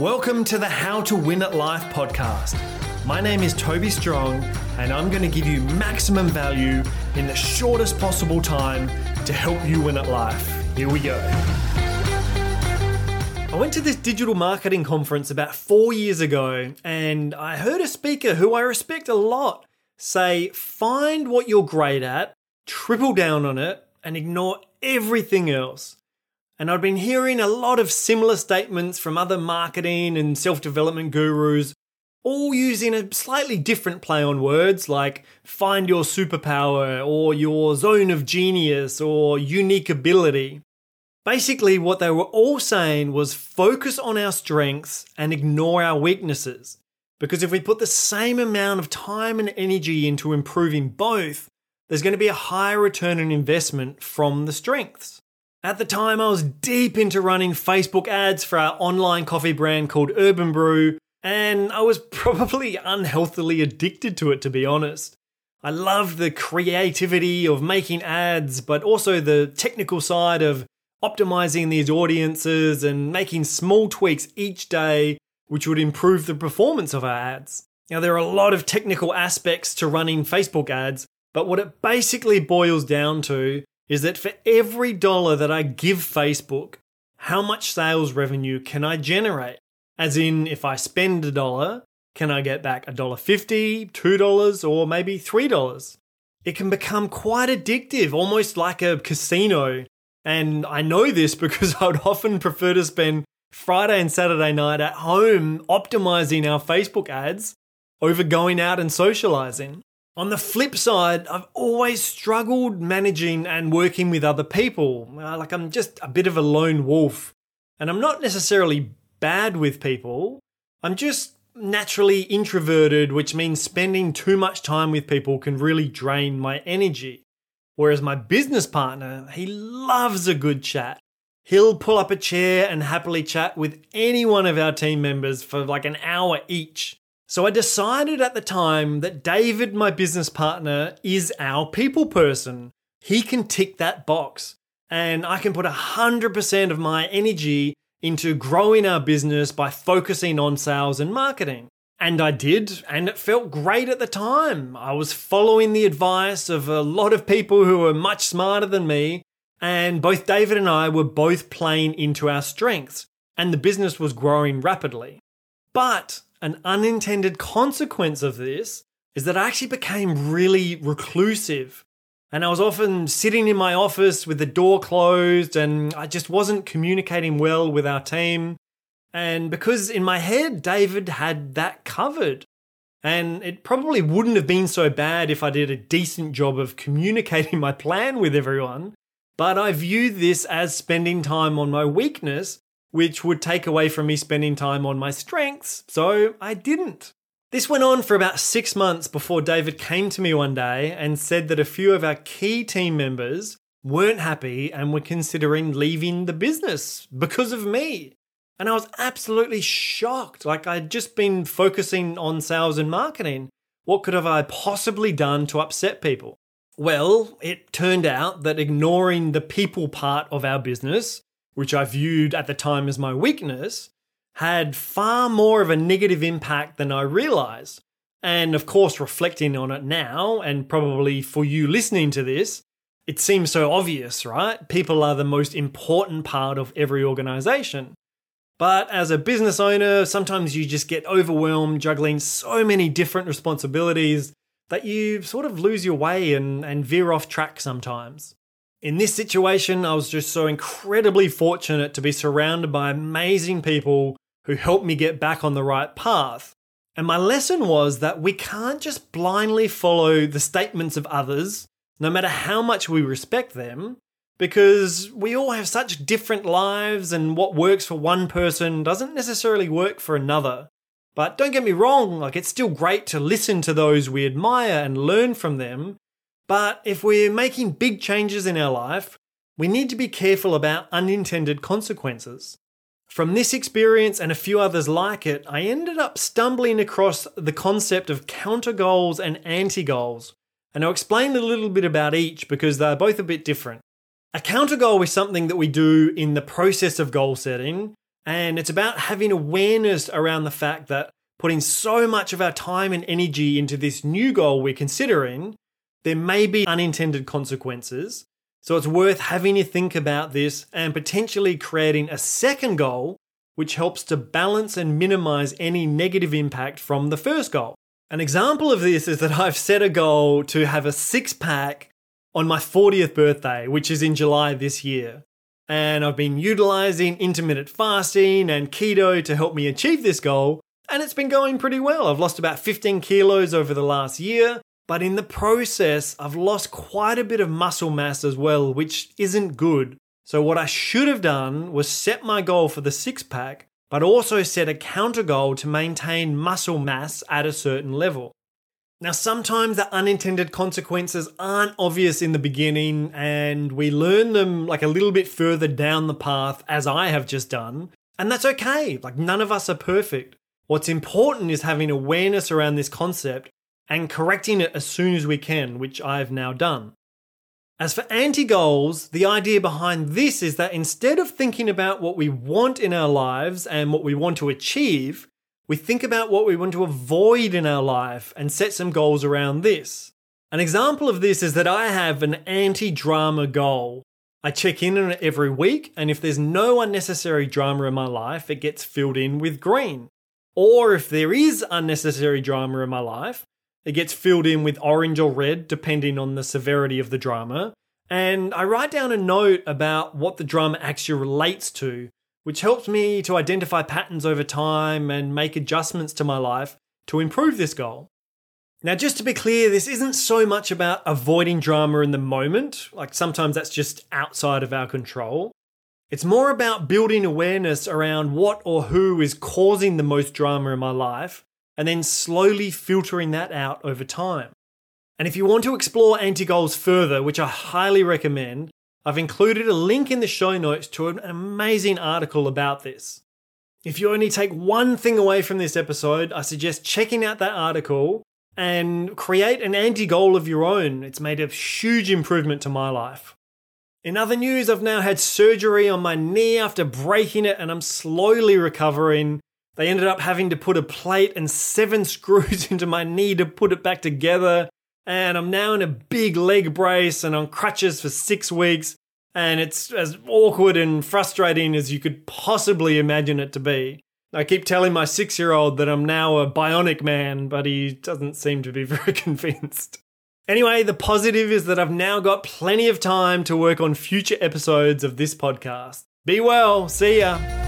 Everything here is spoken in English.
Welcome to the How to Win at Life podcast. My name is Toby Strong, and I'm going to give you maximum value in the shortest possible time to help you win at life. Here we go. I went to this digital marketing conference about four years ago, and I heard a speaker who I respect a lot say, Find what you're great at, triple down on it, and ignore everything else. And I'd been hearing a lot of similar statements from other marketing and self development gurus, all using a slightly different play on words like find your superpower or your zone of genius or unique ability. Basically, what they were all saying was focus on our strengths and ignore our weaknesses. Because if we put the same amount of time and energy into improving both, there's going to be a higher return on investment from the strengths. At the time, I was deep into running Facebook ads for our online coffee brand called Urban Brew, and I was probably unhealthily addicted to it, to be honest. I loved the creativity of making ads, but also the technical side of optimizing these audiences and making small tweaks each day, which would improve the performance of our ads. Now, there are a lot of technical aspects to running Facebook ads, but what it basically boils down to is that for every dollar that I give Facebook, how much sales revenue can I generate? As in, if I spend a dollar, can I get back a dollar fifty, two dollars, or maybe three dollars? It can become quite addictive, almost like a casino. And I know this because I would often prefer to spend Friday and Saturday night at home optimizing our Facebook ads over going out and socializing. On the flip side, I've always struggled managing and working with other people. Uh, like I'm just a bit of a lone wolf. And I'm not necessarily bad with people. I'm just naturally introverted, which means spending too much time with people can really drain my energy. Whereas my business partner, he loves a good chat. He'll pull up a chair and happily chat with any one of our team members for like an hour each. So I decided at the time that David, my business partner, is our people person. He can tick that box. And I can put 100% of my energy into growing our business by focusing on sales and marketing. And I did, and it felt great at the time. I was following the advice of a lot of people who were much smarter than me, and both David and I were both playing into our strengths, and the business was growing rapidly. But an unintended consequence of this is that I actually became really reclusive. And I was often sitting in my office with the door closed, and I just wasn't communicating well with our team. And because in my head, David had that covered. And it probably wouldn't have been so bad if I did a decent job of communicating my plan with everyone. But I viewed this as spending time on my weakness which would take away from me spending time on my strengths, so I didn't. This went on for about six months before David came to me one day and said that a few of our key team members weren't happy and were considering leaving the business because of me. And I was absolutely shocked. Like, I'd just been focusing on sales and marketing. What could have I possibly done to upset people? Well, it turned out that ignoring the people part of our business which I viewed at the time as my weakness, had far more of a negative impact than I realized. And of course, reflecting on it now, and probably for you listening to this, it seems so obvious, right? People are the most important part of every organization. But as a business owner, sometimes you just get overwhelmed juggling so many different responsibilities that you sort of lose your way and, and veer off track sometimes. In this situation, I was just so incredibly fortunate to be surrounded by amazing people who helped me get back on the right path. And my lesson was that we can't just blindly follow the statements of others, no matter how much we respect them, because we all have such different lives, and what works for one person doesn't necessarily work for another. But don't get me wrong, like it's still great to listen to those we admire and learn from them, but if we're making big changes in our life, we need to be careful about unintended consequences. From this experience and a few others like it, I ended up stumbling across the concept of counter goals and anti goals. And I'll explain a little bit about each because they're both a bit different. A counter goal is something that we do in the process of goal setting, And it's about having awareness around the fact that putting so much of our time and energy into this new goal we're considering, there may be unintended consequences. So it's worth having you think about this and potentially creating a second goal which helps to balance and minimize any negative impact from the first goal. An example of this is that I've set a goal to have a six pack on my 40th birthday, which is in July this year. And I've been utilizing intermittent fasting and keto to help me achieve this goal, and it's been going pretty well. I've lost about 15 kilos over the last year, but in the process, I've lost quite a bit of muscle mass as well, which isn't good. So, what I should have done was set my goal for the six pack, but also set a counter goal to maintain muscle mass at a certain level. Now, sometimes the unintended consequences aren't obvious in the beginning, and we learn them like a little bit further down the path, as I have just done. And that's okay. Like, none of us are perfect. What's important is having awareness around this concept and correcting it as soon as we can, which I've now done. As for anti goals, the idea behind this is that instead of thinking about what we want in our lives and what we want to achieve, we think about what we want to avoid in our life and set some goals around this. An example of this is that I have an anti drama goal. I check in on it every week, and if there's no unnecessary drama in my life, it gets filled in with green. Or if there is unnecessary drama in my life, it gets filled in with orange or red, depending on the severity of the drama. And I write down a note about what the drama actually relates to which helps me to identify patterns over time and make adjustments to my life to improve this goal. Now, just to be clear, this isn't so much about avoiding drama in the moment, like sometimes that's just outside of our control. It's more about building awareness around what or who is causing the most drama in my life and then slowly filtering that out over time. And if you want to explore anti goals further, which I highly recommend, I've included a link in the show notes to an amazing article about this. If you only take one thing away from this episode, I suggest checking out that article and create an anti goal of your own. It's made a huge improvement to my life. In other news, I've now had surgery on my knee after breaking it and I'm slowly recovering. They ended up having to put a plate and seven screws into my knee to put it back together and I'm now in a big leg brace and on crutches for six weeks. And it's as awkward and frustrating as you could possibly imagine it to be. I keep telling my six year old that I'm now a bionic man, but he doesn't seem to be very convinced. Anyway, the positive is that I've now got plenty of time to work on future episodes of this podcast. Be well, see ya.